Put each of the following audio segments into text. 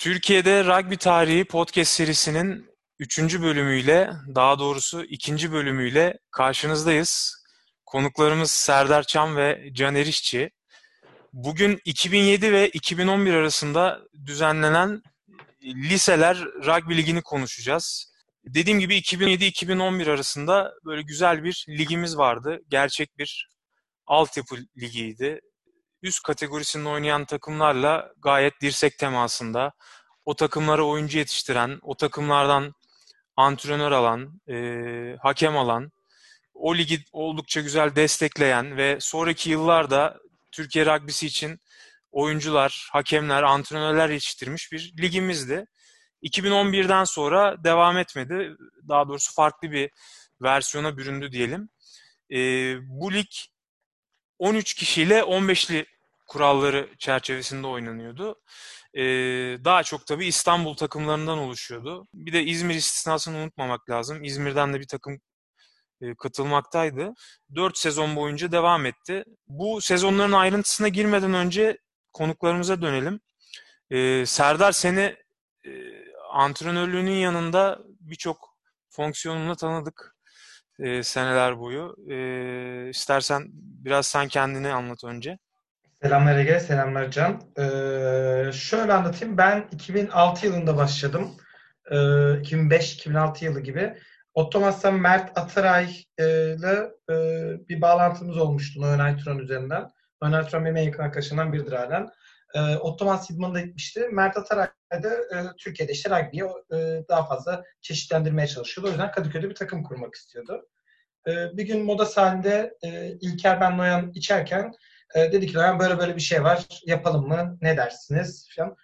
Türkiye'de Rugby Tarihi Podcast serisinin üçüncü bölümüyle, daha doğrusu ikinci bölümüyle karşınızdayız. Konuklarımız Serdar Çam ve Can Erişçi. Bugün 2007 ve 2011 arasında düzenlenen liseler rugby ligini konuşacağız. Dediğim gibi 2007-2011 arasında böyle güzel bir ligimiz vardı. Gerçek bir altyapı ligiydi üst kategorisinde oynayan takımlarla gayet dirsek temasında o takımlara oyuncu yetiştiren, o takımlardan antrenör alan, e, hakem alan, o ligi oldukça güzel destekleyen ve sonraki yıllarda Türkiye rugby'si için oyuncular, hakemler, antrenörler yetiştirmiş bir ligimizdi. 2011'den sonra devam etmedi. Daha doğrusu farklı bir versiyona büründü diyelim. E, bu lig 13 kişiyle 15'li kuralları çerçevesinde oynanıyordu. Ee, daha çok tabii İstanbul takımlarından oluşuyordu. Bir de İzmir istisnasını unutmamak lazım. İzmir'den de bir takım e, katılmaktaydı. 4 sezon boyunca devam etti. Bu sezonların ayrıntısına girmeden önce konuklarımıza dönelim. Ee, Serdar seni e, antrenörlüğünün yanında birçok fonksiyonunla tanıdık e, seneler boyu. E, istersen biraz sen kendini anlat önce. Selamlar Ege, selamlar Can. Ee, şöyle anlatayım. Ben 2006 yılında başladım. Ee, 2005-2006 yılı gibi. Otomas'tan Mert Ataray ile e, bir bağlantımız olmuştu Noyan Ayturan üzerinden. Noyan Ayturan benim en yakın arkadaşımdan biridir halen. Ee, Otomas idmanına gitmişti. Mert Ataray da e, Türkiye'de işte rugby'yi e, daha fazla çeşitlendirmeye çalışıyordu. O yüzden Kadıköy'de bir takım kurmak istiyordu. Ee, bir gün moda sahilde e, İlker ben Noyan içerken e, dedi ki Noyan böyle böyle bir şey var. Yapalım mı? Ne dersiniz? Falan.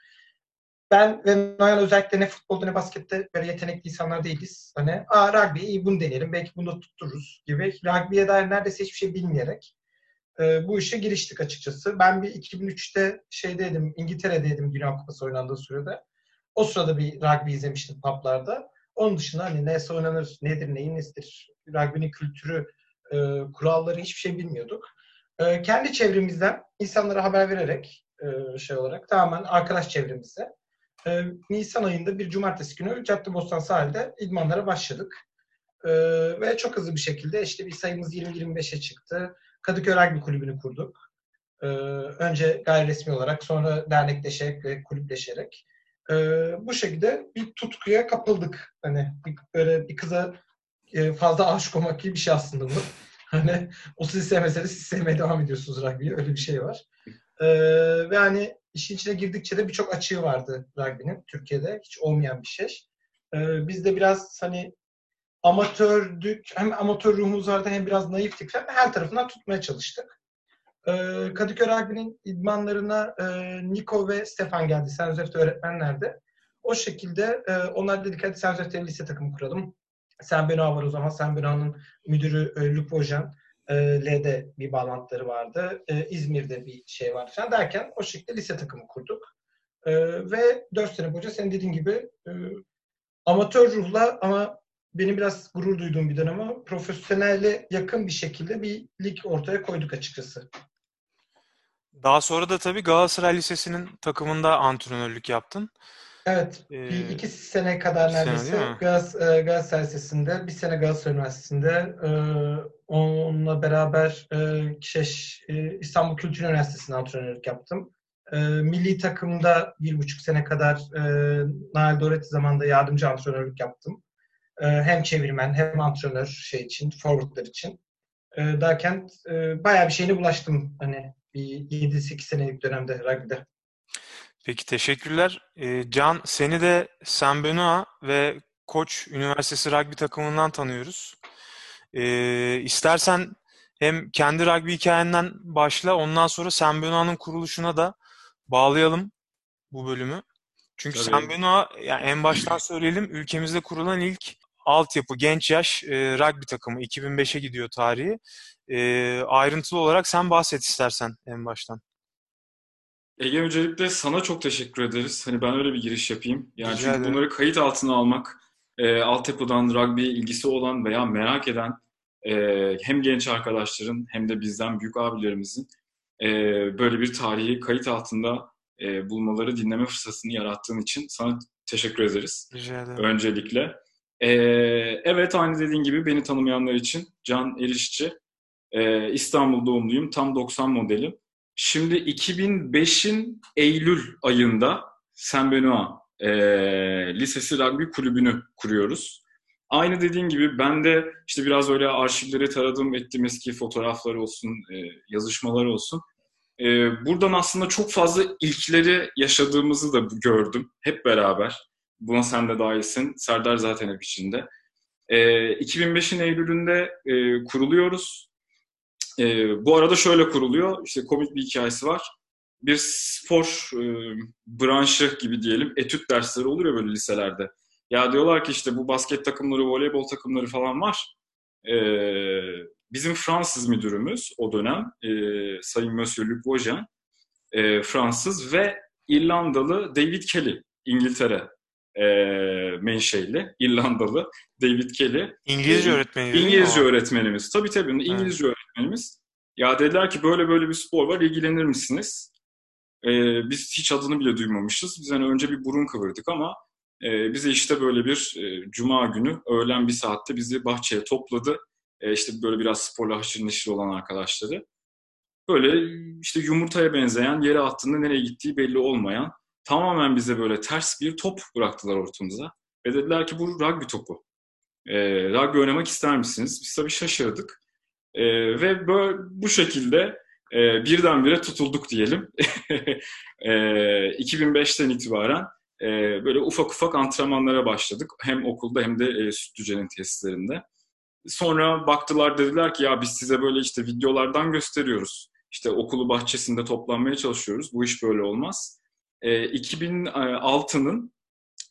Ben ve Noyan özellikle ne futbolda ne baskette böyle yetenekli insanlar değiliz. Hani aa rugby iyi bunu deneyelim. Belki bunu tuttururuz gibi. Rugby'ye dair neredeyse hiçbir şey bilmeyerek e, bu işe giriştik açıkçası. Ben bir 2003'te şeydeydim, İngiltere'deydim Dünya Kupası oynandığı sürede. O sırada bir rugby izlemiştim publarda. Onun dışında hani ne oynanır, nedir, neyin nesidir, rugby'nin kültürü, e, kuralları hiçbir şey bilmiyorduk. E, kendi çevremizden insanlara haber vererek e, şey olarak tamamen arkadaş çevremizde e, Nisan ayında bir cumartesi günü Caddebostan sahilde idmanlara başladık. E, ve çok hızlı bir şekilde işte bir sayımız 20-25'e çıktı. Kadıköy Rugby Kulübü'nü kurduk. E, önce gayri resmi olarak sonra dernekleşerek ve kulüpleşerek. E, bu şekilde bir tutkuya kapıldık. Hani bir, böyle bir kıza e, fazla aşık olmak gibi bir şey aslında bu. Hani o sizi sevmese de siz sevmeye devam ediyorsunuz rugby'yi. Öyle bir şey var. Ee, ve hani işin içine girdikçe de birçok açığı vardı rugby'nin Türkiye'de. Hiç olmayan bir şey. Ee, biz de biraz hani amatördük, hem amatör ruhumuz vardı hem biraz naiftik falan. Her tarafından tutmaya çalıştık. Ee, Kadıköy Rugby'nin idmanlarına e, Niko ve Stefan geldi. Sen Josef'te öğretmenlerdi. O şekilde e, onlar dedik hadi Sen Josef'te lise takımı kuralım. Sen Benoit var o zaman. Sen Benoit'ın müdürü e, Luc Bojan e, de bir bağlantıları vardı. E, İzmir'de bir şey vardı falan derken o şekilde lise takımı kurduk. Ve 4 sene boyunca senin dediğin gibi amatör ruhla ama benim biraz gurur duyduğum bir dönem ama profesyonelle yakın bir şekilde bir lig ortaya koyduk açıkçası. Daha sonra da tabii Galatasaray Lisesi'nin takımında antrenörlük yaptın. Evet. Ee, bir iki sene kadar neredeyse sene Gaz, e, Galatasaray Lisesi'nde, bir sene Galatasaray Üniversitesi'nde e, onunla beraber e, şey, e, İstanbul Kültür Üniversitesi'nde antrenörlük yaptım. E, milli takımda bir buçuk sene kadar e, Nail Doretti zamanında yardımcı antrenörlük yaptım. E, hem çevirmen hem antrenör şey için, forwardlar için. E, derken e, bayağı bir şeyine bulaştım hani bir 7-8 senelik dönemde rugby'de. Peki teşekkürler. Ee, Can seni de San Benoit ve Koç Üniversitesi rugby takımından tanıyoruz. Ee, istersen hem kendi rugby hikayenden başla ondan sonra San Benoit'ın kuruluşuna da bağlayalım bu bölümü. Çünkü Tabii. San Benoit yani en baştan söyleyelim ülkemizde kurulan ilk altyapı genç yaş e, rugby takımı 2005'e gidiyor tarihi. E, ayrıntılı olarak sen bahset istersen en baştan. Ege öncelikle sana çok teşekkür ederiz. Hani ben öyle bir giriş yapayım. Yani Rica çünkü ederim. bunları kayıt altına almak, e, altyapıdan rugby ilgisi olan veya merak eden e, hem genç arkadaşların hem de bizden büyük abilerimizin e, böyle bir tarihi kayıt altında e, bulmaları, dinleme fırsatını yarattığın için sana teşekkür ederiz. Rica ederim. Öncelikle. E, evet aynı dediğin gibi beni tanımayanlar için Can Erişçi. E, İstanbul doğumluyum. Tam 90 modelim. Şimdi 2005'in Eylül ayında Saint Benoît e, Lisesi Rugby Kulübü'nü kuruyoruz. Aynı dediğin gibi ben de işte biraz öyle arşivleri taradım ettim eski fotoğraflar olsun, e, yazışmalar olsun. E, buradan aslında çok fazla ilkleri yaşadığımızı da gördüm hep beraber. Buna sen de dahilsin. Serdar zaten hep içinde. E, 2005'in Eylül'ünde e, kuruluyoruz. E, bu arada şöyle kuruluyor. İşte komik bir hikayesi var. Bir spor e, branşı gibi diyelim. Etüt dersleri olur ya böyle liselerde. Ya diyorlar ki işte bu basket takımları, voleybol takımları falan var. Ee, bizim Fransız müdürümüz o dönem e, Sayın Monsieur Luc Vaugeon e, Fransız ve İrlandalı David Kelly İngiltere e, menşeli İrlandalı David Kelly. İngilizce öğretmeni. İngilizce öğretmenimiz. Tabii tabii İngilizce evet. öğretmenimiz. Ya dediler ki böyle böyle bir spor var ilgilenir misiniz? Ee, biz hiç adını bile duymamışız. Biz hani önce bir burun kıvırdık ama e, bize işte böyle bir e, cuma günü öğlen bir saatte bizi bahçeye topladı. E, işte böyle biraz sporla haşır neşir olan arkadaşları. Böyle işte yumurtaya benzeyen, yere attığında nereye gittiği belli olmayan tamamen bize böyle ters bir top bıraktılar ortamıza. Ve dediler ki bu rugby topu. E, rugby oynamak ister misiniz? Biz tabii şaşırdık. E, ve böyle bu şekilde e, birdenbire tutulduk diyelim. e, 2005'ten itibaren e, böyle ufak ufak antrenmanlara başladık. Hem okulda hem de e, Sütlüce'nin tesislerinde. Sonra baktılar dediler ki ya biz size böyle işte videolardan gösteriyoruz. İşte okulu bahçesinde toplanmaya çalışıyoruz. Bu iş böyle olmaz. E, 2006'nın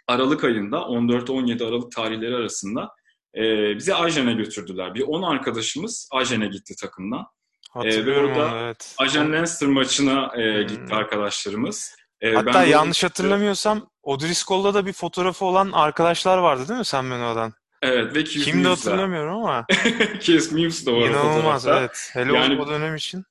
Aralık ayında 14-17 Aralık tarihleri arasında e, bizi Ajen'e götürdüler. Bir 10 arkadaşımız Ajen'e gitti takımdan. Hatırlıyorum e, ve orada evet. Ajen Leinster maçına e, gitti hmm. arkadaşlarımız. E, Hatta ben yanlış de... hatırlamıyorsam Odriskol'da da bir fotoğrafı olan arkadaşlar vardı değil mi sen Meno'dan? Evet ve Kimdi hatırlamıyorum ama. Keith Mills de var İnanılmaz evet. Hele yani, o dönem için.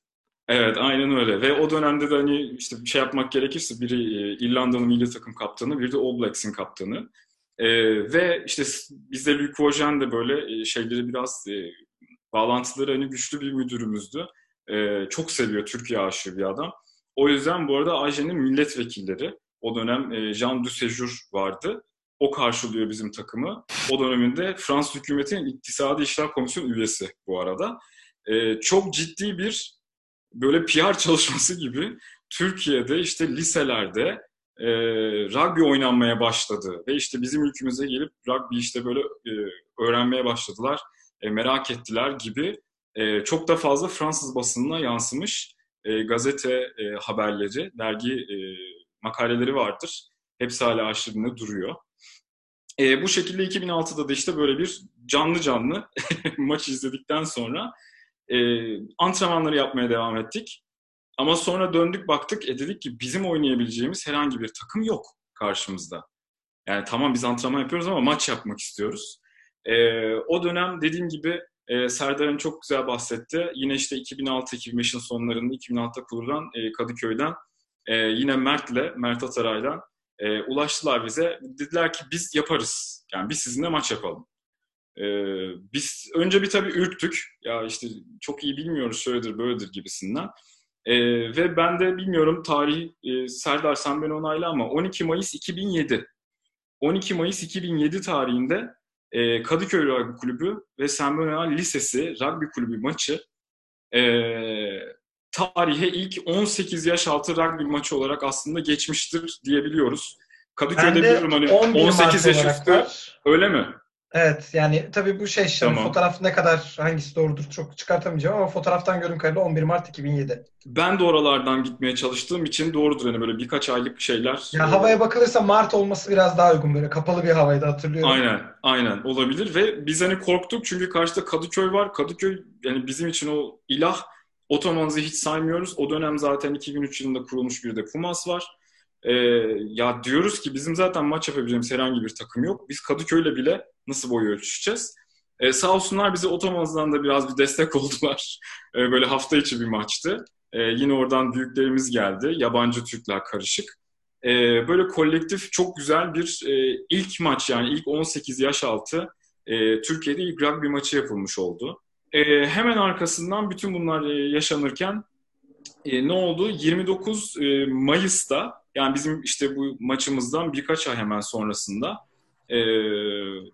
Evet aynen öyle ve o dönemde de hani işte bir şey yapmak gerekirse biri e, İrlanda'nın milli takım kaptanı biri de All Blacks'in kaptanı. E, ve işte bizde Luke Vojen de böyle e, şeyleri biraz e, bağlantıları hani güçlü bir müdürümüzdü. E, çok seviyor Türkiye aşığı bir adam. O yüzden bu arada AJ'nin milletvekilleri o dönem e, Jean Dusséjour vardı. O karşılıyor bizim takımı. O döneminde Fransız hükümetinin İktisadi İşler Komisyonu üyesi bu arada. E, çok ciddi bir böyle PR çalışması gibi Türkiye'de işte liselerde e, rugby oynanmaya başladı ve işte bizim ülkemize gelip rugby işte böyle e, öğrenmeye başladılar, e, merak ettiler gibi e, çok da fazla Fransız basınına yansımış e, gazete e, haberleri, dergi e, makaleleri vardır. Hepsi hala arşivinde duruyor. E, bu şekilde 2006'da da işte böyle bir canlı canlı maç izledikten sonra e, antrenmanları yapmaya devam ettik. Ama sonra döndük baktık e dedik ki bizim oynayabileceğimiz herhangi bir takım yok karşımızda. Yani tamam biz antrenman yapıyoruz ama maç yapmak istiyoruz. E, o dönem dediğim gibi e, Serdar'ın çok güzel bahsetti. Yine işte 2006-2005'in sonlarında 2006'da kurulan e, Kadıköy'den e, yine Mert'le, Mert Ataray'la e, ulaştılar bize. Dediler ki biz yaparız. Yani biz sizinle maç yapalım. E, biz önce bir tabii ürktük. Ya işte çok iyi bilmiyoruz şöyledir böyledir gibisinden. E, ve ben de bilmiyorum tarih e, Serdar sen beni onayla ama 12 Mayıs 2007. 12 Mayıs 2007 tarihinde e, Kadıköy Rugby Kulübü ve Benoît Lisesi Rugby Kulübü maçı e, tarihe ilk 18 yaş altı rugby maçı olarak aslında geçmiştir diyebiliyoruz. Kadıköy'de biliyorum hani 18 yaş üstü öyle mi? Evet yani tabii bu şey şimdi tamam. fotoğraf ne kadar hangisi doğrudur çok çıkartamayacağım ama fotoğraftan görün kadarıyla 11 Mart 2007. Ben de oralardan gitmeye çalıştığım için doğrudur hani böyle birkaç aylık şeyler. Ya havaya bakılırsa Mart olması biraz daha uygun böyle kapalı bir havaydı hatırlıyorum. Aynen aynen olabilir ve biz hani korktuk çünkü karşıda Kadıköy var. Kadıköy yani bizim için o ilah Otomanz'ı hiç saymıyoruz. O dönem zaten 2003 yılında kurulmuş bir de Pumas var. Ee, ya diyoruz ki bizim zaten maç yapabileceğimiz herhangi bir takım yok. Biz Kadıköy'le bile nasıl boy ölçüşeceğiz? Ee, sağ olsunlar bize Otomanz'dan da biraz bir destek oldular. Ee, böyle hafta içi bir maçtı. E, yine oradan büyüklerimiz geldi. Yabancı Türkler karışık. E, böyle kolektif çok güzel bir e, ilk maç yani ilk 18 yaş altı e, Türkiye'de ilk rugby maçı yapılmış oldu. E, hemen arkasından bütün bunlar e, yaşanırken e, ne oldu? 29 e, Mayıs'ta yani bizim işte bu maçımızdan birkaç ay hemen sonrasında e,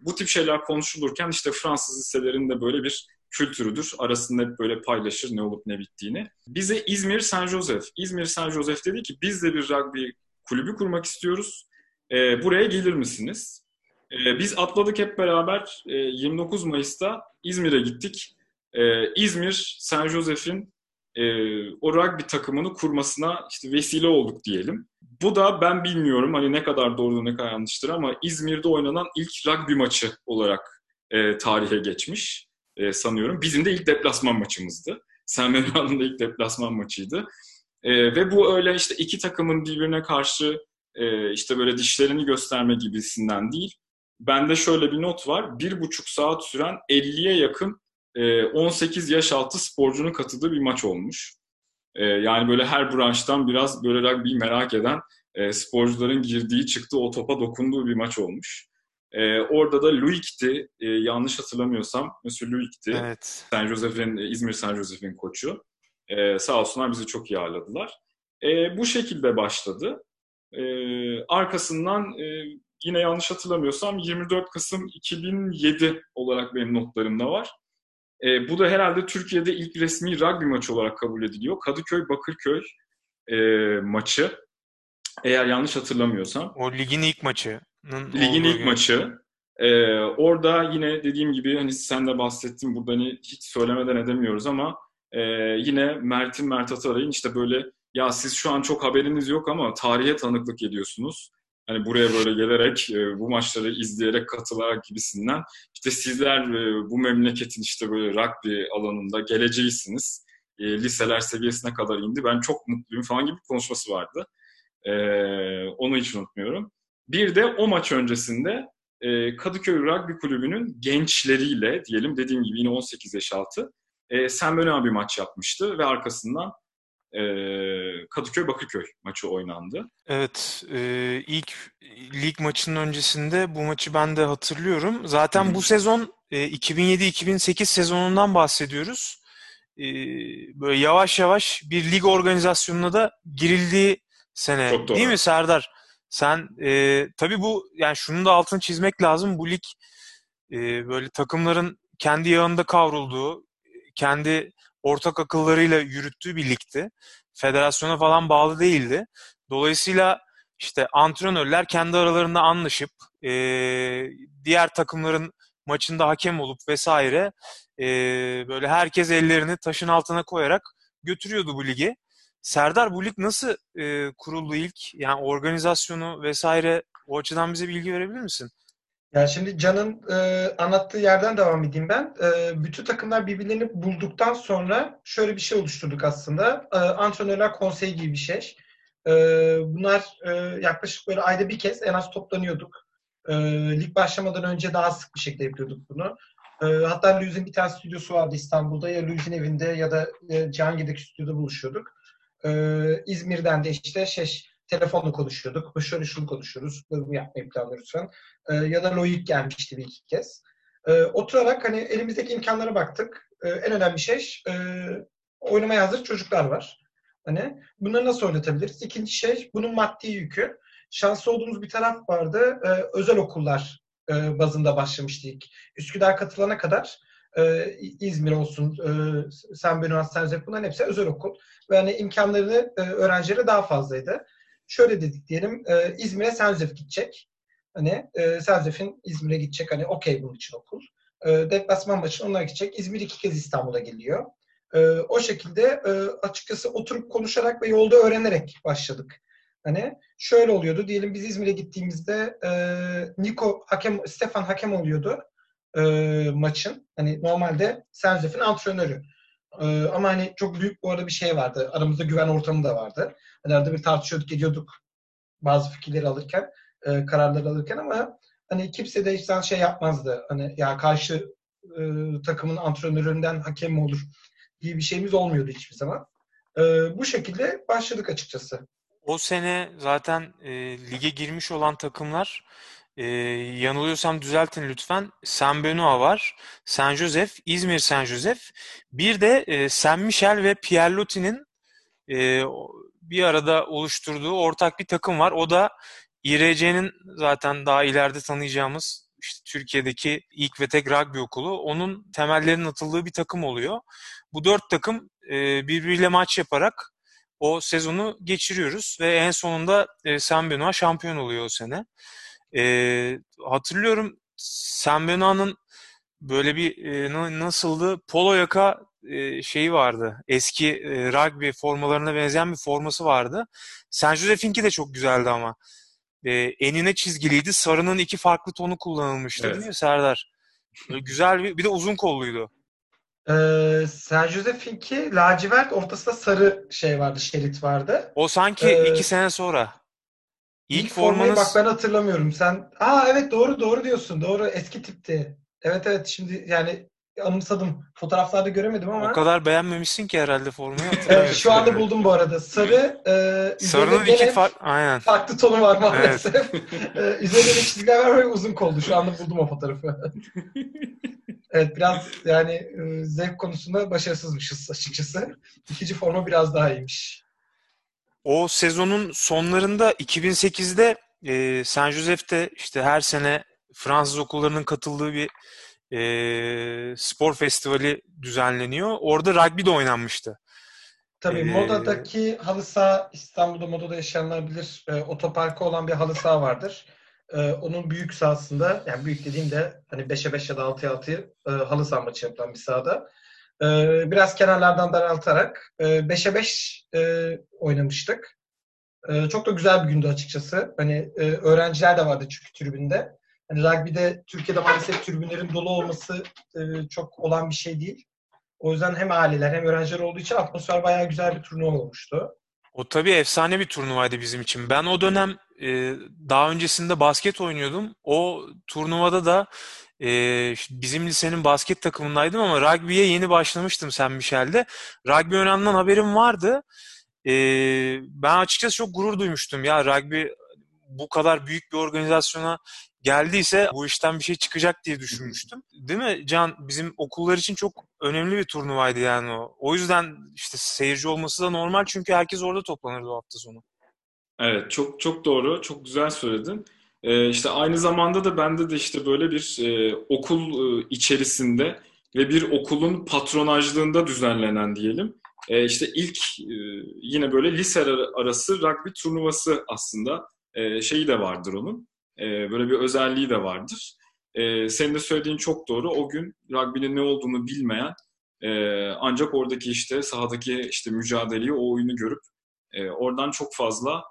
bu tip şeyler konuşulurken işte Fransız liselerinde böyle bir kültürüdür. Arasında hep böyle paylaşır ne olup ne bittiğini. Bize İzmir Saint Joseph. İzmir Saint Joseph dedi ki biz de bir rugby kulübü kurmak istiyoruz. E, buraya gelir misiniz? E, biz atladık hep beraber e, 29 Mayıs'ta İzmir'e gittik. E, İzmir Saint Joseph'in e, o rugby takımını kurmasına işte vesile olduk diyelim. Bu da ben bilmiyorum hani ne kadar doğru ne kadar yanlıştır ama İzmir'de oynanan ilk rugby maçı olarak e, tarihe geçmiş e, sanıyorum. Bizim de ilk deplasman maçımızdı. Sen da ilk deplasman maçıydı. E, ve bu öyle işte iki takımın birbirine karşı e, işte böyle dişlerini gösterme gibisinden değil. Bende şöyle bir not var. Bir buçuk saat süren 50'ye yakın 18 yaş altı sporcunun katıldığı bir maç olmuş. E, yani böyle her branştan biraz böyle rugby'yi merak eden e, sporcuların girdiği çıktığı o topa dokunduğu bir maç olmuş. E, orada da Luik'ti, e, yanlış hatırlamıyorsam, Monsieur Luik'ti. Evet. Saint Joseph'in, e, İzmir Saint Joseph'in koçu. Sağ olsunlar bizi çok iyi ağırladılar. Bu şekilde başladı. Arkasından yine yanlış hatırlamıyorsam 24 Kasım 2007 olarak benim notlarımda var. E, bu da herhalde Türkiye'de ilk resmi rugby maçı olarak kabul ediliyor. Kadıköy-Bakırköy e, maçı. Eğer yanlış hatırlamıyorsam. O ligin ilk maçı. Ligin ilk maçı. Ee, orada yine dediğim gibi hani sen de bahsettin burada hani hiç söylemeden edemiyoruz ama e, yine Mert'in Mert Ataray'ın işte böyle ya siz şu an çok haberiniz yok ama tarihe tanıklık ediyorsunuz. Hani buraya böyle gelerek e, bu maçları izleyerek katılarak gibisinden işte sizler e, bu memleketin işte böyle rugby alanında geleceğisiniz. E, liseler seviyesine kadar indi. Ben çok mutluyum falan gibi konuşması vardı. Onu hiç unutmuyorum. Bir de o maç öncesinde Kadıköy Rugby Kulübü'nün gençleriyle diyelim dediğim gibi yine 18 yaş altı e, Sen bir maç yapmıştı ve arkasından e, Kadıköy Bakırköy maçı oynandı. Evet, e, ilk lig maçının öncesinde bu maçı ben de hatırlıyorum. Zaten bu sezon e, 2007-2008 sezonundan bahsediyoruz. E, böyle yavaş yavaş bir lig organizasyonuna da girildiği sene. Çok doğru. Değil mi Serdar? Sen e, tabii bu yani şunun da altını çizmek lazım. Bu lig e, böyle takımların kendi yağında kavrulduğu, kendi ortak akıllarıyla yürüttüğü bir ligdi. Federasyona falan bağlı değildi. Dolayısıyla işte antrenörler kendi aralarında anlaşıp e, diğer takımların maçında hakem olup vesaire e, böyle herkes ellerini taşın altına koyarak götürüyordu bu ligi. Serdar bu lig nasıl e, kuruldu ilk? Yani organizasyonu vesaire o açıdan bize bilgi verebilir misin? Yani şimdi Can'ın e, anlattığı yerden devam edeyim ben. E, bütün takımlar birbirlerini bulduktan sonra şöyle bir şey oluşturduk aslında. E, antrenörler konseyi gibi bir şey. E, bunlar e, yaklaşık böyle ayda bir kez en az toplanıyorduk. E, lig başlamadan önce daha sık bir şekilde yapıyorduk bunu. E, hatta Lüz'ün bir tane stüdyosu vardı İstanbul'da. Ya Lüz'ün evinde ya da e, Cihangir'deki stüdyoda buluşuyorduk. Ee, İzmir'den de işte şey telefonla konuşuyorduk. Bu şöyle şunu konuşuyoruz. Bunu yapmayı planlıyoruz falan. Ee, ya da Loic gelmişti bir iki kez. Ee, oturarak hani elimizdeki imkanlara baktık. Ee, en önemli şey e, oynamaya hazır çocuklar var. Hani bunları nasıl oynatabiliriz? İkinci şey bunun maddi yükü. Şanslı olduğumuz bir taraf vardı. Ee, özel okullar e, bazında başlamıştık. Üsküdar katılana kadar e, İzmir olsun, e, Sen Üniversitesi bunların hepsi özel okul. Ve hani imkanları e, öğrencilere daha fazlaydı. Şöyle dedik diyelim, e, İzmir'e Senzef gidecek. Hani e, Senzef'in İzmir'e gidecek hani okey bunun için okul. E, deplasman maçı onlar gidecek. İzmir iki kez İstanbul'a geliyor. E, o şekilde e, açıkçası oturup konuşarak ve yolda öğrenerek başladık. Hani şöyle oluyordu. Diyelim biz İzmir'e gittiğimizde e, Niko hakem, Stefan hakem oluyordu e, maçın. Hani normalde Senzef'in antrenörü. E, ama hani çok büyük bu arada bir şey vardı. Aramızda güven ortamı da vardı. Hani arada bir tartışıyorduk, ediyorduk bazı fikirleri alırken, e, kararları alırken ama hani kimse de hiç şey yapmazdı. Hani ya karşı e, takımın antrenöründen hakem mi olur gibi bir şeyimiz olmuyordu hiçbir zaman. E, bu şekilde başladık açıkçası. O sene zaten e, lige girmiş olan takımlar e, yanılıyorsam düzeltin lütfen. Saint Benoît var. Saint Joseph, İzmir Saint Joseph. Bir de e, Saint Michel ve Pierre Loti'nin e, bir arada oluşturduğu ortak bir takım var. O da İRC'nin zaten daha ileride tanıyacağımız işte Türkiye'deki ilk ve tek rugby okulu. Onun temellerinin atıldığı bir takım oluyor. Bu dört takım e, birbiriyle maç yaparak o sezonu geçiriyoruz ve en sonunda e, Saint Benoît şampiyon oluyor o sene. E, hatırlıyorum Saint Benoît'ın böyle bir e, nasıldı? Polo yaka e, şeyi vardı. Eski e, rugby formalarına benzeyen bir forması vardı. Saint Joseph'inki de çok güzeldi ama. E, enine çizgiliydi. Sarının iki farklı tonu kullanılmıştı evet. değil mi Serdar? Böyle güzel bir, bir de uzun kolluydu. Ee, Saint Joseph'inki lacivert ortasında sarı şey vardı, şerit vardı. O sanki ee, iki sene sonra. İlk, ilk formanız... bak ben hatırlamıyorum. Sen Aa evet doğru doğru diyorsun. Doğru eski tipti. Evet evet şimdi yani anımsadım. Fotoğraflarda göremedim ama. O kadar beğenmemişsin ki herhalde formayı evet, Şu anda buldum bu arada. Sarı e, Sarının iki far aynen. farklı tonu var maalesef. Evet. e, üzerinde de çizgiler var ve uzun koldu. Şu anda buldum o fotoğrafı. evet biraz yani e, zevk konusunda başarısızmışız açıkçası. İkinci forma biraz daha iyiymiş. O sezonun sonlarında 2008'de e, San Jose'de işte her sene Fransız okullarının katıldığı bir e, spor festivali düzenleniyor. Orada rugby de oynanmıştı. Tabii ee, Moda'daki halı saha İstanbul'da Moda'da yaşayanlar bilir. E, otoparkı olan bir halı saha vardır. E, onun büyük sahasında yani büyük dediğimde hani 5'e 5 ya da 6'ya 6 e, halı saha maçı yapılan bir sahada. E, biraz kenarlardan daraltarak e, 5'e 5 e, oynamıştık. E, çok da güzel bir gündü açıkçası. Hani e, öğrenciler de vardı çünkü tribünde. Hani rugby'de Türkiye'de maalesef tribünlerin dolu olması e, çok olan bir şey değil. O yüzden hem aileler hem öğrenciler olduğu için atmosfer bayağı güzel bir turnuva olmuştu. O tabii efsane bir turnuvaydı bizim için. Ben o dönem e, daha öncesinde basket oynuyordum. O turnuvada da e, bizim lisenin basket takımındaydım ama rugby'ye yeni başlamıştım Sen Michel'de. Rugby oynandığından haberim vardı. E, ben açıkçası çok gurur duymuştum. Ya rugby bu kadar büyük bir organizasyona geldiyse bu işten bir şey çıkacak diye düşünmüştüm. Değil mi Can? Bizim okullar için çok önemli bir turnuvaydı yani o. O yüzden işte seyirci olması da normal çünkü herkes orada toplanırdı o hafta sonu. Evet çok çok doğru. Çok güzel söyledin. Ee, işte aynı zamanda da bende de işte böyle bir e, okul e, içerisinde ve bir okulun patronajlığında düzenlenen diyelim. E, işte ilk e, yine böyle lise arası rugby turnuvası aslında e, şeyi de vardır onun. E, böyle bir özelliği de vardır. E, senin de söylediğin çok doğru. O gün rugby'nin ne olduğunu bilmeyen e, ancak oradaki işte sahadaki işte mücadeleyi, o oyunu görüp e, oradan çok fazla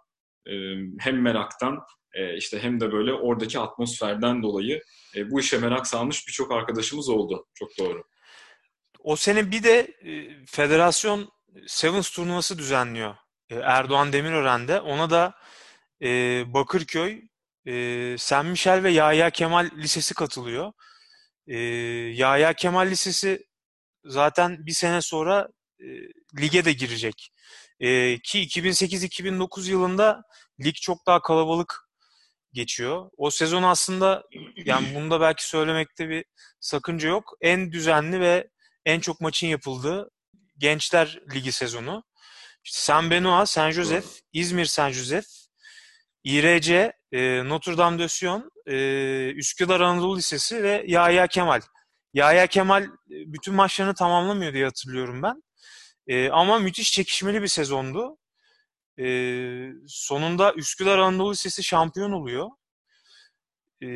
e, hem meraktan e, işte hem de böyle oradaki atmosferden dolayı e, bu işe merak salmış birçok arkadaşımız oldu. Çok doğru. O sene bir de e, federasyon Sevens turnuvası düzenliyor. E, Erdoğan Demirören'de. Ona da e, Bakırköy, e, Sen Michel ve Yahya Kemal Lisesi katılıyor. E, Yahya Kemal Lisesi zaten bir sene sonra e, lige de girecek. E, ki 2008-2009 yılında lig çok daha kalabalık geçiyor. O sezon aslında yani bunda belki söylemekte bir sakınca yok. En düzenli ve en çok maçın yapıldığı Gençler Ligi sezonu. İşte Saint Benoît, Saint Joseph, İzmir Saint Joseph, İRC, e, Notre Dame de Sion, e, Üsküdar Anadolu Lisesi ve Yahya Kemal. Yahya Kemal e, bütün maçlarını tamamlamıyor diye hatırlıyorum ben. E, ama müthiş çekişmeli bir sezondu. E, sonunda Üsküdar Anadolu Lisesi şampiyon oluyor. E,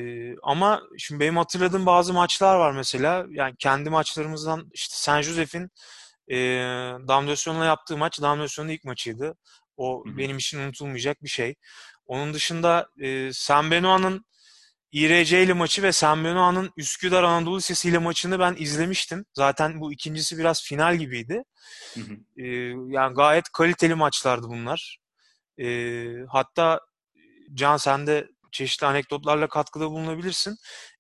ama şimdi benim hatırladığım bazı maçlar var mesela. Yani kendi maçlarımızdan işte Saint Joseph'in e, Damlasyon'la yaptığı maç Damlasyon'un ilk maçıydı. O Hı-hı. benim için unutulmayacak bir şey. Onun dışında e, San Benoît'ın İRC ile maçı ve Benoît'ın Üsküdar Anadolu Lisesi ile maçını ben izlemiştim. Zaten bu ikincisi biraz final gibiydi. Hı hı. E, yani gayet kaliteli maçlardı bunlar. E, hatta Can sen de çeşitli anekdotlarla katkıda bulunabilirsin.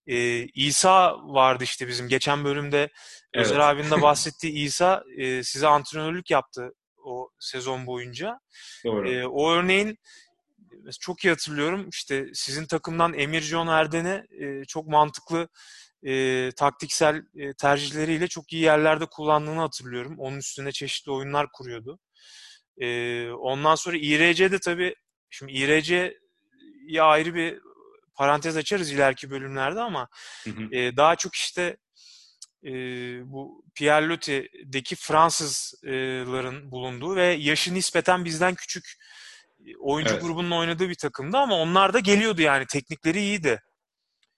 E, İsa vardı işte bizim geçen bölümde evet. Özer abinin de bahsettiği İsa e, size antrenörlük yaptı o sezon boyunca. Doğru. E, o örneğin çok iyi hatırlıyorum. İşte sizin takımdan Emir John Erden'e e, çok mantıklı e, taktiksel e, tercihleriyle çok iyi yerlerde kullandığını hatırlıyorum. Onun üstüne çeşitli oyunlar kuruyordu. E, ondan sonra İRC'de tabii şimdi İRC'ye ayrı bir parantez açarız ileriki bölümlerde ama hı hı. E, daha çok işte e, bu Pierre Loti'deki Fransızların bulunduğu ve yaşı nispeten bizden küçük oyuncu evet. grubunun oynadığı bir takımdı ama onlar da geliyordu yani teknikleri iyiydi.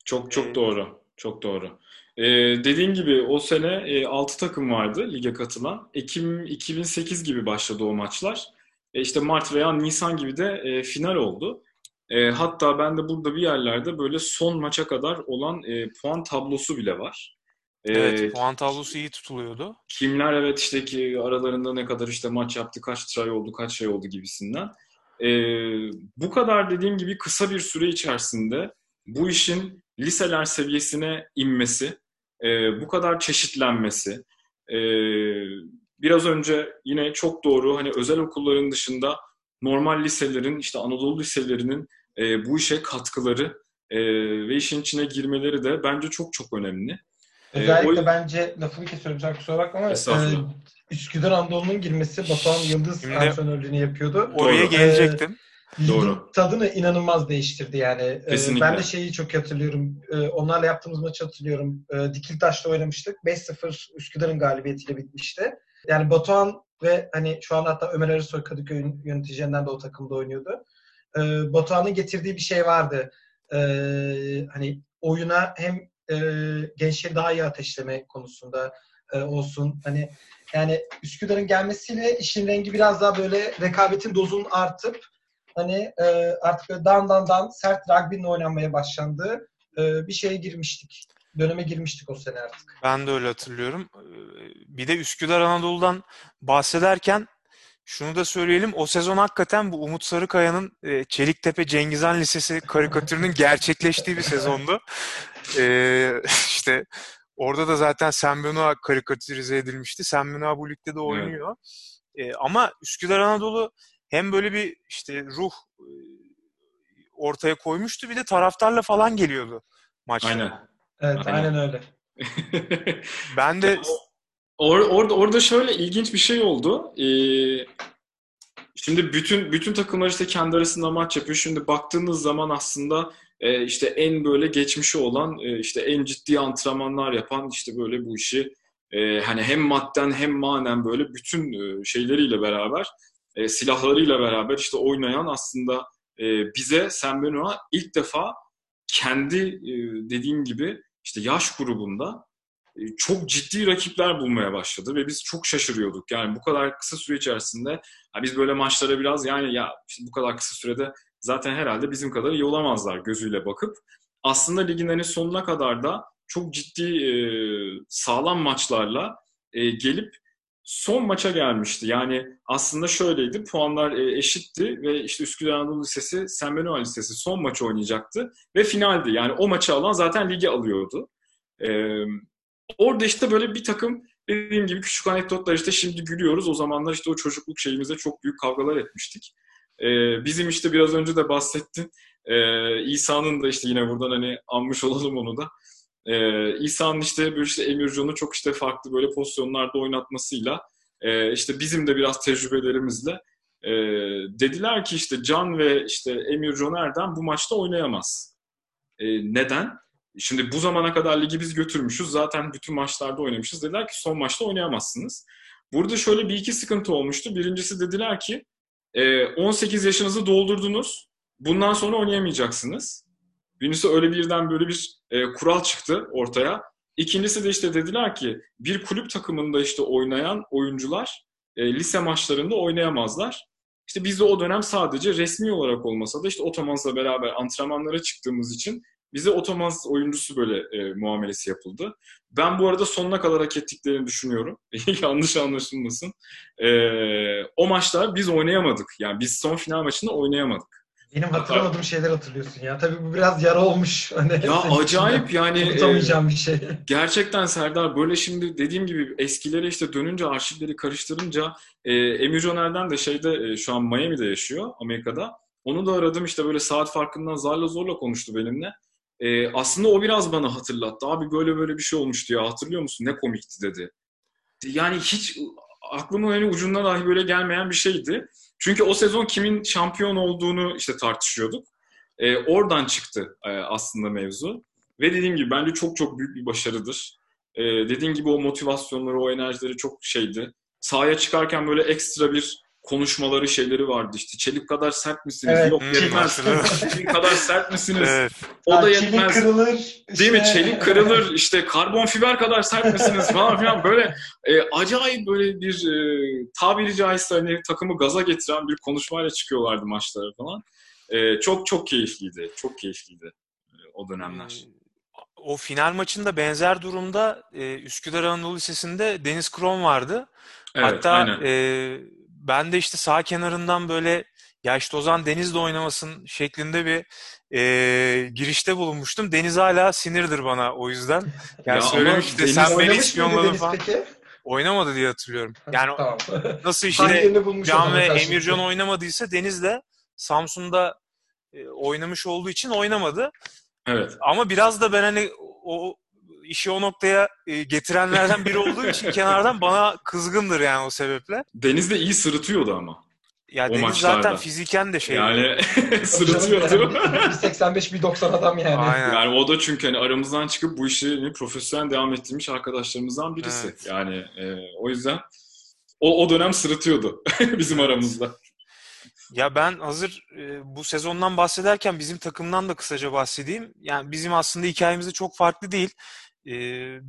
Çok çok ee, doğru. Çok doğru. Ee, dediğin gibi o sene e, 6 takım vardı lige katılan. Ekim 2008 gibi başladı o maçlar. E, işte Mart veya Nisan gibi de e, final oldu. E, hatta ben de burada bir yerlerde böyle son maça kadar olan e, puan tablosu bile var. E, evet, puan tablosu iyi tutuluyordu. Kimler evet işte ki aralarında ne kadar işte maç yaptı, kaç try oldu, kaç şey oldu gibisinden. E, bu kadar dediğim gibi kısa bir süre içerisinde bu işin liseler seviyesine inmesi, e, bu kadar çeşitlenmesi, e, biraz önce yine çok doğru hani özel okulların dışında normal liselerin işte Anadolu liselerinin e, bu işe katkıları e, ve işin içine girmeleri de bence çok çok önemli. Özellikle o... bence lafını kesiyorum sen kusura bakma ama e, Üsküdar Anadolu'nun girmesi Batuhan Yıldız Şimdi antrenörlüğünü yapıyordu. Oraya Doğru. gelecektim. Doğru. tadını inanılmaz değiştirdi yani. Ee, Kesinlikle. Ben de şeyi çok hatırlıyorum. Ee, onlarla yaptığımız maçı hatırlıyorum. Ee, Dikiltaş'ta oynamıştık. 5-0 Üsküdar'ın galibiyetiyle bitmişti. Yani Batuhan ve hani şu an hatta Ömer Arısoy Kadıköy yöneticilerinden de o takımda oynuyordu. Batuhan'ın getirdiği bir şey vardı. Hani oyuna hem gençleri daha iyi ateşleme konusunda olsun. Hani yani Üsküdar'ın gelmesiyle işin rengi biraz daha böyle rekabetin dozunun artıp hani e, artık böyle dan dan dan sert rugby'nin oynanmaya başlandığı e, bir şeye girmiştik. Döneme girmiştik o sene artık. Ben de öyle hatırlıyorum. E, bir de Üsküdar Anadolu'dan bahsederken şunu da söyleyelim. O sezon hakikaten bu Umut Sarıkaya'nın e, Çeliktepe Cengizhan Lisesi karikatürünün gerçekleştiği bir sezondu. E, işte orada da zaten Sembenoa karikatürize edilmişti. Sembenoa bu ligde de oynuyor. Evet. E, ama Üsküdar Anadolu hem böyle bir işte ruh e, ortaya koymuştu bir de taraftarla falan geliyordu maçlara. Aynen. Evet aynen, aynen öyle. ben de Or, orada orada şöyle ilginç bir şey oldu. Ee, şimdi bütün bütün takımlar işte kendi arasında maç yapıyor. Şimdi baktığınız zaman aslında e, işte en böyle geçmişi olan e, işte en ciddi antrenmanlar yapan işte böyle bu işi e, hani hem madden hem manen böyle bütün e, şeyleriyle beraber e, silahlarıyla beraber işte oynayan aslında e, bize Sam Benoit ilk defa kendi e, dediğim gibi işte yaş grubunda çok ciddi rakipler bulmaya başladı ve biz çok şaşırıyorduk. Yani bu kadar kısa süre içerisinde biz böyle maçlara biraz yani ya işte bu kadar kısa sürede zaten herhalde bizim kadar iyi olamazlar gözüyle bakıp aslında ligin hani sonuna kadar da çok ciddi e, sağlam maçlarla e, gelip son maça gelmişti. Yani aslında şöyleydi. Puanlar e, eşitti ve işte Üsküdar Anadolu Lisesi, Sen Benoît Lisesi son maçı oynayacaktı ve finaldi. Yani o maçı alan zaten ligi alıyordu. Ee, orada işte böyle bir takım dediğim gibi küçük anekdotlar işte şimdi gülüyoruz. O zamanlar işte o çocukluk şeyimizde çok büyük kavgalar etmiştik. Ee, bizim işte biraz önce de bahsettin. Ee, İsa'nın da işte yine buradan hani anmış olalım onu da. Ee, İsa'nın işte böyle işte Emircan'ı çok işte farklı böyle pozisyonlarda oynatmasıyla e, işte bizim de biraz tecrübelerimizle e, dediler ki işte Can ve işte Emircan Erdem bu maçta oynayamaz. E, neden? Şimdi bu zamana kadar ligi biz götürmüşüz. Zaten bütün maçlarda oynamışız. Dediler ki son maçta oynayamazsınız. Burada şöyle bir iki sıkıntı olmuştu. Birincisi dediler ki 18 e, yaşınızı doldurdunuz. Bundan sonra oynayamayacaksınız. Birincisi öyle birden böyle bir e, kural çıktı ortaya. İkincisi de işte dediler ki bir kulüp takımında işte oynayan oyuncular e, lise maçlarında oynayamazlar. İşte biz de o dönem sadece resmi olarak olmasa da işte Otomans'la beraber antrenmanlara çıktığımız için bize Otomans oyuncusu böyle e, muamelesi yapıldı. Ben bu arada sonuna kadar hak ettiklerini düşünüyorum. Yanlış anlaşılmasın. E, o maçlar biz oynayamadık. Yani biz son final maçında oynayamadık. Benim hatırlamadığım şeyler hatırlıyorsun ya. Tabii bu biraz yara olmuş. Hani ya acayip yani. Unutamayacağım e, bir şey. Gerçekten Serdar böyle şimdi dediğim gibi eskilere işte dönünce arşivleri karıştırınca e, Emir Joner'den de şeyde e, şu an Miami'de yaşıyor Amerika'da. Onu da aradım işte böyle saat farkından zarla zorla konuştu benimle. E, aslında o biraz bana hatırlattı. Abi böyle böyle bir şey olmuştu ya hatırlıyor musun? Ne komikti dedi. Yani hiç aklımın hani ucundan dahi böyle gelmeyen bir şeydi. Çünkü o sezon kimin şampiyon olduğunu işte tartışıyorduk. E, oradan çıktı e, aslında mevzu. Ve dediğim gibi bence çok çok büyük bir başarıdır. E, dediğim gibi o motivasyonları, o enerjileri çok şeydi. Sahaya çıkarken böyle ekstra bir konuşmaları şeyleri vardı işte. Çelik kadar sert misiniz? Evet, Yok yetmez. Çelik kadar sert misiniz? Evet. O da yetmez. Çelik kırılır. Işte... Değil mi? Çelik kırılır. İşte karbon fiber kadar sert misiniz falan filan. Böyle e, acayip böyle bir e, tabiri caizse hani takımı gaza getiren bir konuşmayla çıkıyorlardı maçlara falan. E, çok çok keyifliydi. Çok keyifliydi e, o dönemler. Hmm o final maçında benzer durumda e, Üsküdar Anadolu Lisesi'nde Deniz Krom vardı. Evet, Hatta aynen. e, ben de işte sağ kenarından böyle ya işte Ozan Deniz de oynamasın şeklinde bir e, girişte bulunmuştum. Deniz hala sinirdir bana o yüzden. Yani ya söylemişti sen beni ispiyonladın falan. Peki? Oynamadı diye hatırlıyorum. Yani nasıl işte Can ve Emircan oynamadıysa Deniz de Samsun'da e, oynamış olduğu için oynamadı. Evet. Ama biraz da ben hani o işi o noktaya e, getirenlerden biri olduğu için kenardan bana kızgındır yani o sebeple. Deniz de iyi sırıtıyordu ama. Ya o Deniz maçlarda. zaten fiziken de şey. Yani sırıtıyordu. 185 190 adam yani. Aynen. Yani o da çünkü hani aramızdan çıkıp bu işi hani profesyonel devam ettirmiş arkadaşlarımızdan birisi. Evet. Yani e, o yüzden o, o dönem sırıtıyordu bizim aramızda. Ya ben hazır e, bu sezondan bahsederken bizim takımdan da kısaca bahsedeyim. Yani bizim aslında hikayemiz de çok farklı değil. E,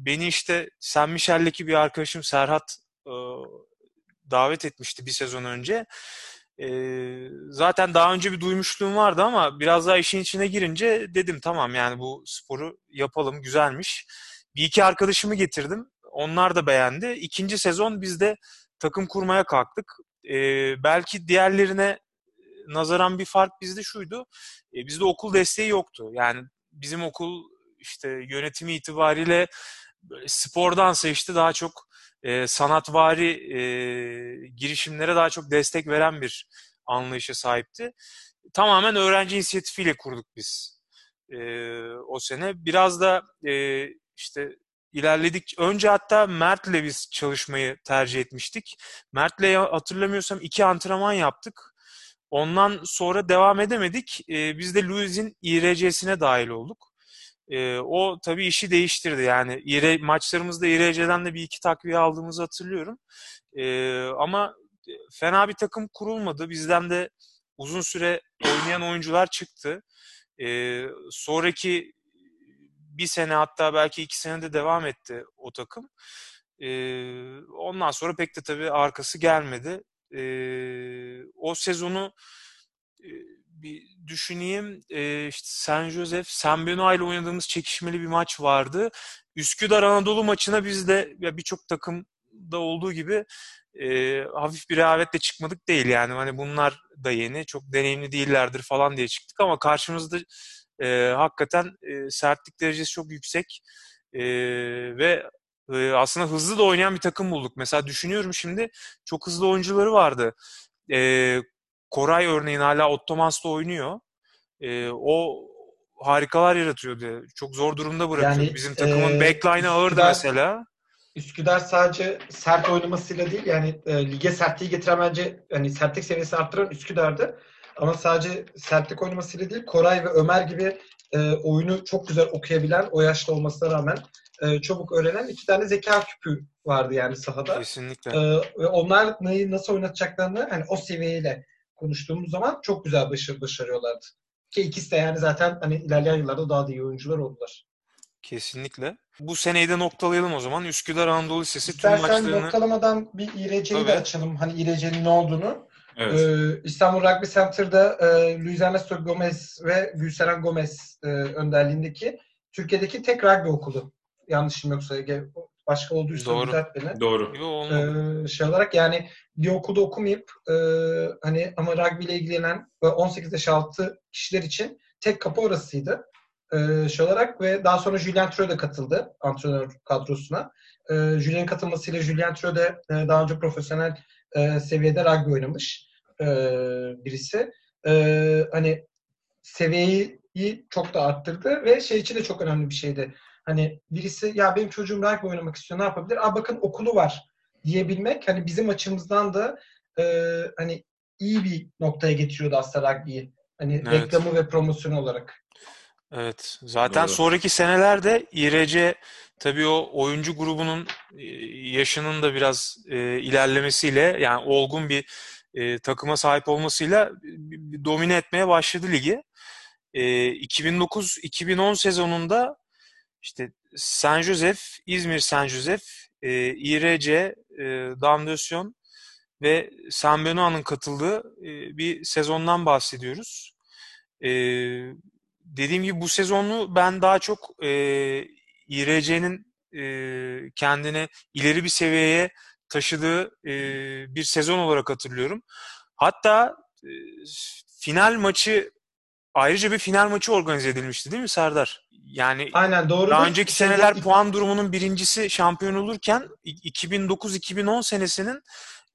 beni işte Sen Michel'deki bir arkadaşım Serhat e, davet etmişti bir sezon önce. E, zaten daha önce bir duymuşluğum vardı ama biraz daha işin içine girince dedim tamam yani bu sporu yapalım güzelmiş. Bir iki arkadaşımı getirdim. Onlar da beğendi. İkinci sezon biz de takım kurmaya kalktık. E, belki diğerlerine nazaran bir fark bizde şuydu. E, bizde okul desteği yoktu. Yani bizim okul işte yönetimi itibariyle spordansa işte daha çok e, sanatvari e, girişimlere daha çok destek veren bir anlayışa sahipti. Tamamen öğrenci inisiyatifiyle kurduk biz e, o sene. Biraz da e, işte ilerledik. Önce hatta Mert'le biz çalışmayı tercih etmiştik. Mert'le hatırlamıyorsam iki antrenman yaptık. Ondan sonra devam edemedik. E, biz de Luiz'in İRC'sine dahil olduk. E, o tabii işi değiştirdi. Yani İR, maçlarımızda İRC'den de bir iki takviye aldığımızı hatırlıyorum. E, ama fena bir takım kurulmadı. Bizden de uzun süre oynayan oyuncular çıktı. E, sonraki bir sene hatta belki iki sene de devam etti o takım. E, ondan sonra pek de tabii arkası gelmedi e, o sezonu bir düşüneyim. E, işte San Josef, San Benoît ile oynadığımız çekişmeli bir maç vardı. Üsküdar Anadolu maçına biz de ya birçok takımda olduğu gibi e, hafif bir rehavetle çıkmadık değil yani. Hani bunlar da yeni, çok deneyimli değillerdir falan diye çıktık ama karşımızda e, hakikaten e, sertlik derecesi çok yüksek e, ve e, aslında hızlı da oynayan bir takım bulduk. Mesela düşünüyorum şimdi çok hızlı oyuncuları vardı. E, Koray örneğin hala Ottomans'ta oynuyor. E, o harikalar yaratıyordu. Çok zor durumda bırakıyordu. Yani, Bizim takımın e, backline'ı ağırdı Üsküdar, mesela. Üsküdar sadece sert oynamasıyla değil yani e, lige sertliği getiren bence hani sertlik seviyesi arttıran Üsküdar'dı. Ama sadece sertlik oynamasıyla değil Koray ve Ömer gibi e, oyunu çok güzel okuyabilen o yaşta olmasına rağmen e, çabuk öğrenen iki tane zeka küpü vardı yani sahada. Kesinlikle. E, ve onlar neyi nasıl oynatacaklarını hani o seviyeyle konuştuğumuz zaman çok güzel başarı başarıyorlardı. Ki ikisi de yani zaten hani ilerleyen yıllarda daha da iyi oyuncular oldular. Kesinlikle. Bu seneyi de noktalayalım o zaman. Üsküdar Anadolu Lisesi İstersen tüm maçlarını... noktalamadan bir İRC'yi de açalım. Hani İRC'nin ne olduğunu. Evet. Ee, İstanbul Rugby Center'da e, Luis Ernesto Gomez ve Gülseren Gomez e, önderliğindeki Türkiye'deki tek rugby okulu yanlışım yoksa Ege Başka olduysa Doğru. düzelt beni. Doğru. Yo, Ee, şey olarak yani bir okulda okumayıp e, hani ama rugby ile ilgilenen ve 18 yaş altı kişiler için tek kapı orasıydı. Ee, şey olarak ve daha sonra Julien Treux de katıldı antrenör kadrosuna. Ee, Julien'in katılmasıyla Julien Treux de e, daha önce profesyonel e, seviyede rugby oynamış e, birisi. E, hani seviyeyi çok da arttırdı ve şey için de çok önemli bir şeydi. Hani birisi ya benim çocuğum rugby oynamak istiyor ne yapabilir? Aa bakın okulu var diyebilmek hani bizim açımızdan da e, hani iyi bir noktaya getiriyordu aslında rugby'yi. Hani Evet. reklamı ve promosyonu olarak. Evet. Zaten Doğru. sonraki senelerde İRC tabii o oyuncu grubunun e, yaşının da biraz e, ilerlemesiyle yani olgun bir e, takıma sahip olmasıyla domine etmeye başladı ligi. E, 2009-2010 sezonunda işte San Josef, İzmir San Josef, e, İRC, e, Damdösyon ve San Benoît'ın katıldığı e, bir sezondan bahsediyoruz. E, dediğim gibi bu sezonu ben daha çok e, İRC'nin e, kendini ileri bir seviyeye taşıdığı e, bir sezon olarak hatırlıyorum. Hatta e, final maçı ayrıca bir final maçı organize edilmişti değil mi Serdar? Yani Aynen doğru. daha önceki seneler puan durumunun birincisi şampiyon olurken i- 2009-2010 senesinin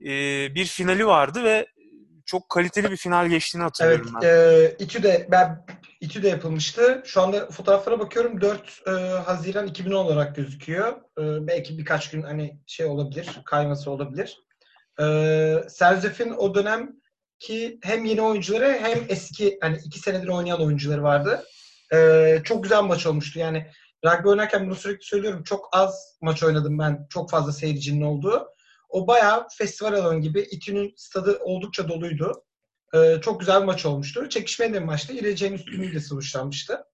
e, bir finali vardı ve çok kaliteli bir final geçtiğini Evet, hatırlıyorum ben. e, İTÜ'de ben İTÜ'de yapılmıştı. Şu anda fotoğraflara bakıyorum 4 e, Haziran 2010 olarak gözüküyor. E, belki birkaç gün hani şey olabilir, kayması olabilir. E, Serzef'in o dönem ki hem yeni oyuncuları hem eski hani iki senedir oynayan oyuncuları vardı. E, çok güzel maç olmuştu. Yani rugby oynarken bunu sürekli söylüyorum. Çok az maç oynadım ben. Çok fazla seyircinin olduğu. O bayağı festival alanı gibi. İTÜ'nün stadı oldukça doluydu. Ee, çok güzel bir maç olmuştu. Çekişmeli bir maçtı. İreceğin üstünlüğüyle sonuçlanmıştı.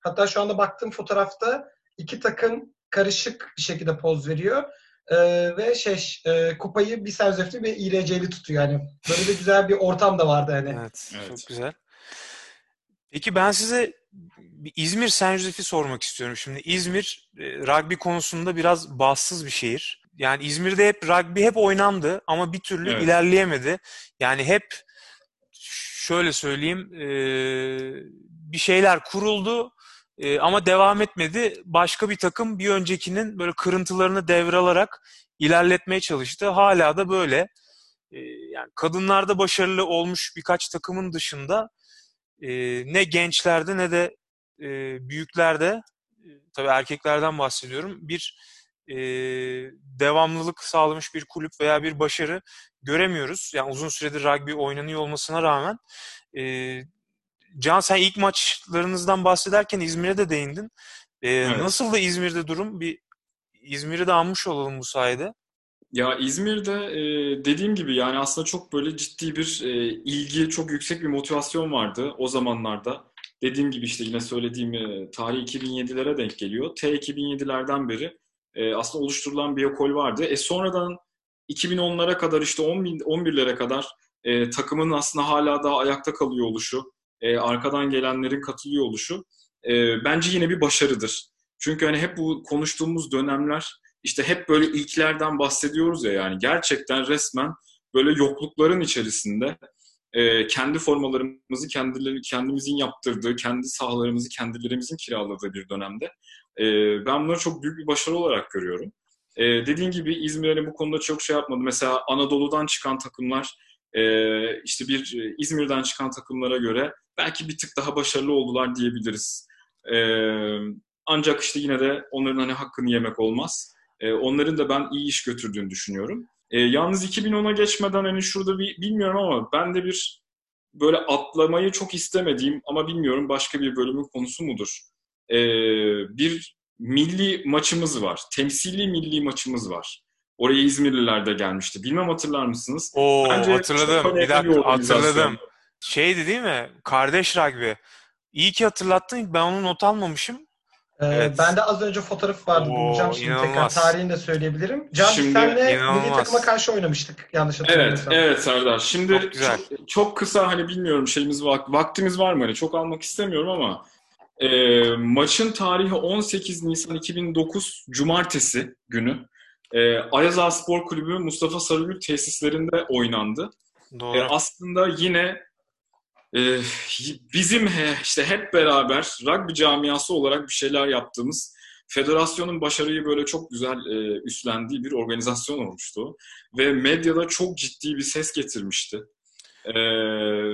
Hatta şu anda baktığım fotoğrafta iki takım karışık bir şekilde poz veriyor. Ee, ve şey e, kupayı bir Serzefli ve İRC'li tutuyor. Yani böyle de güzel bir ortam da vardı hani. Evet, Evet. çok güzel. Peki ben size bir İzmir Josef'i sormak istiyorum. Şimdi İzmir e, rugby konusunda biraz bahtsız bir şehir. Yani İzmir'de hep rugby hep oynandı ama bir türlü Evet. ilerleyemedi. Yani hep şöyle söyleyeyim e, bir şeyler kuruldu e, ama devam etmedi. Başka bir takım bir öncekinin böyle kırıntılarını devralarak ilerletmeye çalıştı. Hala da böyle. E, yani kadınlarda başarılı olmuş birkaç takımın dışında e, ne gençlerde ne de e, büyüklerde e, tabii erkeklerden bahsediyorum bir e, devamlılık sağlamış bir kulüp veya bir başarı göremiyoruz. Yani uzun süredir rugby oynanıyor olmasına rağmen e, Can sen ilk maçlarınızdan bahsederken İzmir'e de değindin. E, Evet. Nasıl da İzmir'de durum? Bir İzmir'i de anmış olalım bu sayede. Ya İzmir'de e, dediğim gibi yani aslında çok böyle ciddi bir e, ilgi, çok yüksek bir motivasyon vardı o zamanlarda. Dediğim gibi işte yine söylediğim e, tarih 2007'lere denk geliyor. T 2007'lerden beri e, aslında oluşturulan bir ekol vardı. E sonradan 2010'lara kadar işte 10 bin- 11'lere kadar e, takımın aslında hala daha ayakta kalıyor oluşu, e, arkadan gelenlerin katılıyor oluşu e, bence yine bir başarıdır. Çünkü hani hep bu konuştuğumuz dönemler işte hep böyle ilklerden bahsediyoruz ya yani gerçekten resmen böyle yoklukların içerisinde e, kendi formalarımızı kendileri kendimizin yaptırdığı, kendi sahalarımızı kendilerimizin kiraladığı bir dönemde e, ben bunları çok büyük bir başarı olarak görüyorum. E, dediğin gibi İzmir'e bu konuda çok şey yapmadı. Mesela Anadolu'dan çıkan takımlar e, işte bir e, İzmir'den çıkan takımlara göre belki bir tık daha başarılı oldular diyebiliriz. E, ancak işte yine de onların hani hakkını yemek olmaz. E, onların da ben iyi iş götürdüğünü düşünüyorum. E, yalnız 2010'a geçmeden hani şurada bir bilmiyorum ama ben de bir böyle atlamayı çok istemediğim ama bilmiyorum başka bir bölümün konusu mudur? Bir milli maçımız var. Temsili milli maçımız var. Oraya İzmirliler de gelmişti. Bilmem hatırlar mısınız? Oo Bence hatırladım. Bir dakika bir hatırladım. Şeydi değil mi? Kardeş rugby. İyi ki hatırlattın. Ben onu not almamışım. Ee, Evet. Bende az önce fotoğraf vardı. Oo, Bulacağım şimdi tekrar. inanılmaz. Tarihini de söyleyebilirim. Can Şimdi- senle milli İnanılmaz. takıma karşı oynamıştık. Yanlış Evet, hatırlamıyorsam. evet Serdar. Şimdi Çok güzel. çok, çok kısa hani bilmiyorum şeyimiz vak- vaktimiz var mı? Hani çok almak istemiyorum ama E, maçın tarihi 18 Nisan 2009 Cumartesi günü. E, Ayaza Spor Kulübü Mustafa Sarıgül tesislerinde oynandı. Doğru. E, aslında yine e, bizim he, işte hep beraber rugby camiası olarak bir şeyler yaptığımız federasyonun başarıyı böyle çok güzel e, üstlendiği bir organizasyon olmuştu. Ve medyada çok ciddi bir ses getirmişti. Ee,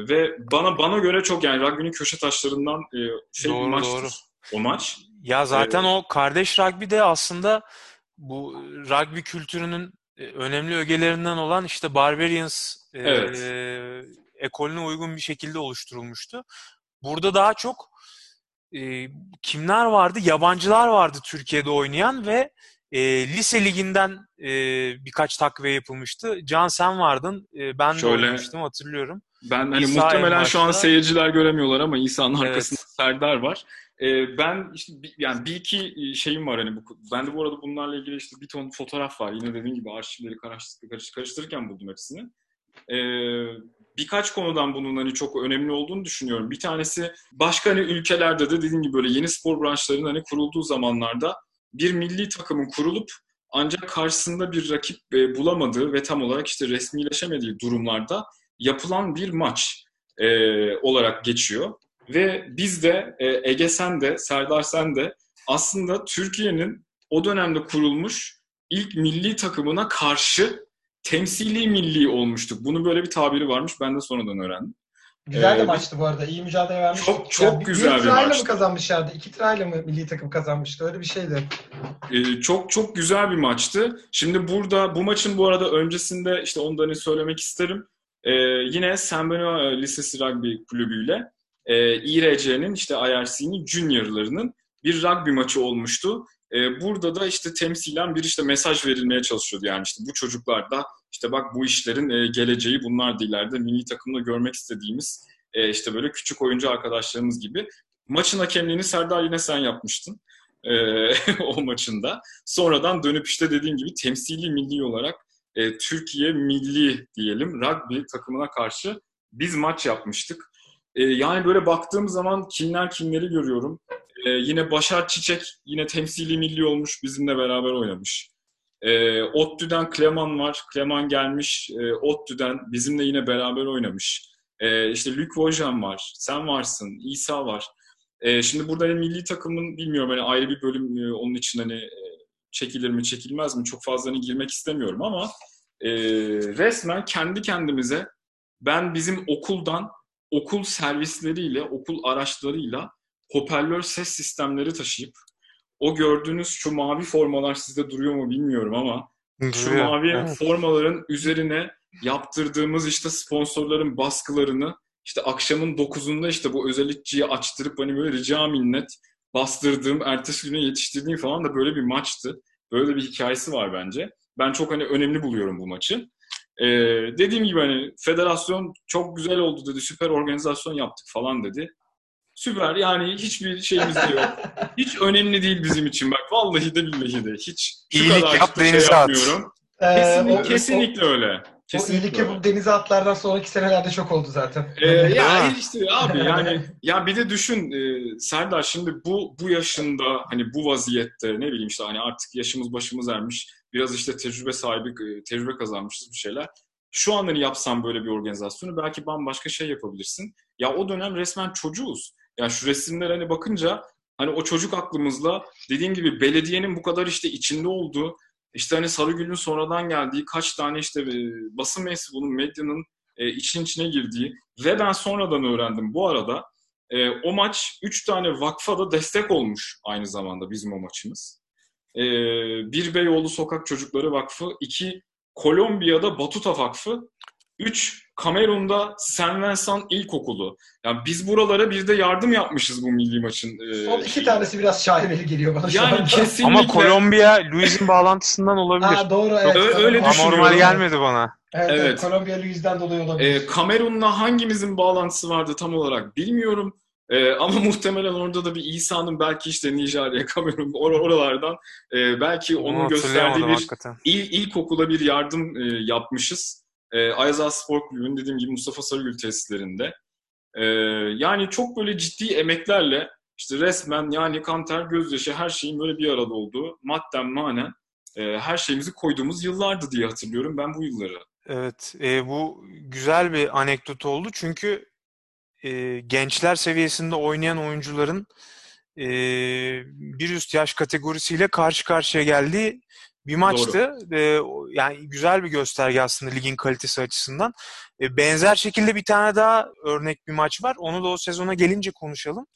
ve bana bana göre çok yani rugby'nin köşe taşlarından e, şey doğru, bir maçtır doğru. o maç. Ya zaten ee, o kardeş rugby de aslında bu rugby kültürünün e, önemli ögelerinden olan işte Barbarians e, evet. e, ekolüne uygun bir şekilde oluşturulmuştu. Burada daha çok e, kimler vardı? Yabancılar vardı Türkiye'de oynayan ve e, lise liginden e, birkaç takviye yapılmıştı. Can sen vardın. E, ben Şöyle, de oynamıştım hatırlıyorum. Ben hani İsa muhtemelen şu an seyirciler göremiyorlar ama İsa'nın evet. arkasında Serdar var. E, ben işte bir, yani bir iki şeyim var hani bu ben de bu arada bunlarla ilgili işte bir ton fotoğraf var. Yine dediğim gibi arşivleri karıştır, karıştırırken buldum hepsini. E, birkaç konudan bunun hani çok önemli olduğunu düşünüyorum. Bir tanesi başka hani ülkelerde de dediğim gibi böyle yeni spor branşlarının hani kurulduğu zamanlarda bir milli takımın kurulup ancak karşısında bir rakip e, bulamadığı ve tam olarak işte resmileşemediği durumlarda yapılan bir maç e, olarak geçiyor. Ve biz de e, Ege sen de, Serdar sen de aslında Türkiye'nin o dönemde kurulmuş ilk milli takımına karşı temsili milli olmuştuk. Bunun böyle bir tabiri varmış. Ben de sonradan öğrendim. Güzel de ee, maçtı bu arada. İyi mücadele vermiş. Çok çok yani güzel bir, bir maçtı. mı kazanmışlardı? İki tırayla mı milli takım kazanmıştı? Öyle bir şeydi. Ee, çok çok güzel bir maçtı. Şimdi burada bu maçın bu arada öncesinde işte onu da hani söylemek isterim. Ee, yine San Benoit Lisesi Rugby Kulübü'yle e, İRC'nin işte IRC'nin juniorlarının bir rugby maçı olmuştu. E, burada da işte temsilen bir işte mesaj verilmeye çalışıyordu. Yani işte bu çocuklar da işte bak bu işlerin e, geleceği bunlar da ileride milli takımda görmek istediğimiz e, işte böyle küçük oyuncu arkadaşlarımız gibi. Maçın hakemliğini Serdar yine sen yapmıştın e, o maçında. Sonradan dönüp işte dediğim gibi temsili milli olarak e, Türkiye milli diyelim rugby takımına karşı biz maç yapmıştık. E, yani böyle baktığım zaman kimler kimleri görüyorum. E, yine Başar Çiçek yine temsili milli olmuş bizimle beraber oynamış. E, ODTÜ'den Kleman var. Kleman gelmiş e, ODTÜ'den bizimle yine beraber oynamış. E, işte Luc Vojan var. Sen varsın. İsa var. E, şimdi burada hani milli takımın bilmiyorum hani ayrı bir bölüm e, onun için hani e, çekilir mi çekilmez mi çok fazla hani girmek istemiyorum ama e, resmen kendi kendimize ben bizim okuldan okul servisleriyle, okul araçlarıyla hoparlör ses sistemleri taşıyıp o gördüğünüz şu mavi formalar sizde duruyor mu bilmiyorum ama şu mavi evet. formaların üzerine yaptırdığımız işte sponsorların baskılarını işte akşamın 9'unda işte bu özellikçiyi açtırıp hani böyle rica minnet bastırdığım, ertesi güne yetiştirdiğim falan da böyle bir maçtı. Böyle bir hikayesi var bence. Ben çok hani önemli buluyorum bu maçı. Ee, dediğim gibi hani federasyon çok güzel oldu dedi, süper organizasyon yaptık falan dedi. Süper yani hiçbir şeyimiz de yok. Hiç önemli değil bizim için bak vallahi de billahi de hiç şu İyilik kadar yap, şey yapmıyorum. Ee, kesinlikle, o, kesinlikle o, öyle. Kesinlikle o iyilik yapıp denize atlardan sonraki senelerde çok oldu zaten. Ee, ya işte abi yani ya bir de düşün e, Serdar şimdi bu bu yaşında hani bu vaziyette ne bileyim işte hani artık yaşımız başımız ermiş biraz işte tecrübe sahibi e, tecrübe kazanmışız bir şeyler. Şu anda hani yapsam böyle bir organizasyonu belki bambaşka şey yapabilirsin. Ya o dönem resmen çocuğuz. Yani şu resimler hani bakınca hani o çocuk aklımızla dediğim gibi belediyenin bu kadar işte içinde olduğu işte hani Sarıgül'ün sonradan geldiği kaç tane işte e, basın mensubunun medyanın e, için içine girdiği ve ben sonradan öğrendim bu arada e, o maç 3 tane vakfa da destek olmuş aynı zamanda bizim o maçımız. E, bir Beyoğlu Sokak Çocukları Vakfı, iki Kolombiya'da Batuta Vakfı, üç Kamerun'da Saint Vincent İlkokulu. Yani biz buralara bir de yardım yapmışız bu milli maçın. E, Son iki tanesi biraz şaibeli geliyor bana yani şu kesinlikle. Ama Kolombiya Luis'in bağlantısından olabilir. Ha, doğru evet. Ö- öyle düşünüyorum. Normal gelmedi bana. Evet, evet. evet Kolombiya Luis'den dolayı olabilir. E, Kamerun'la hangimizin bağlantısı vardı tam olarak bilmiyorum. E, ama muhtemelen orada da bir İsa'nın belki işte Nijerya, Kamerun or- oralardan e, belki onun gösterdiği bir il, ilkokula bir yardım e, yapmışız. E, Ayaza Spor Kulübü'nün dediğim gibi Mustafa Sarıgül tesislerinde. E, yani çok böyle ciddi emeklerle işte resmen yani kanter, gözyaşı her şeyin böyle bir arada olduğu madden manen e, her şeyimizi koyduğumuz yıllardı diye hatırlıyorum ben bu yılları. Evet, e, bu güzel bir anekdot oldu çünkü e, gençler seviyesinde oynayan oyuncuların e, bir üst yaş kategorisiyle karşı karşıya geldiği bir maçtı. E, yani güzel bir gösterge aslında ligin kalitesi açısından. E, benzer şekilde bir tane daha örnek bir maç var. Onu da o sezona gelince konuşalım.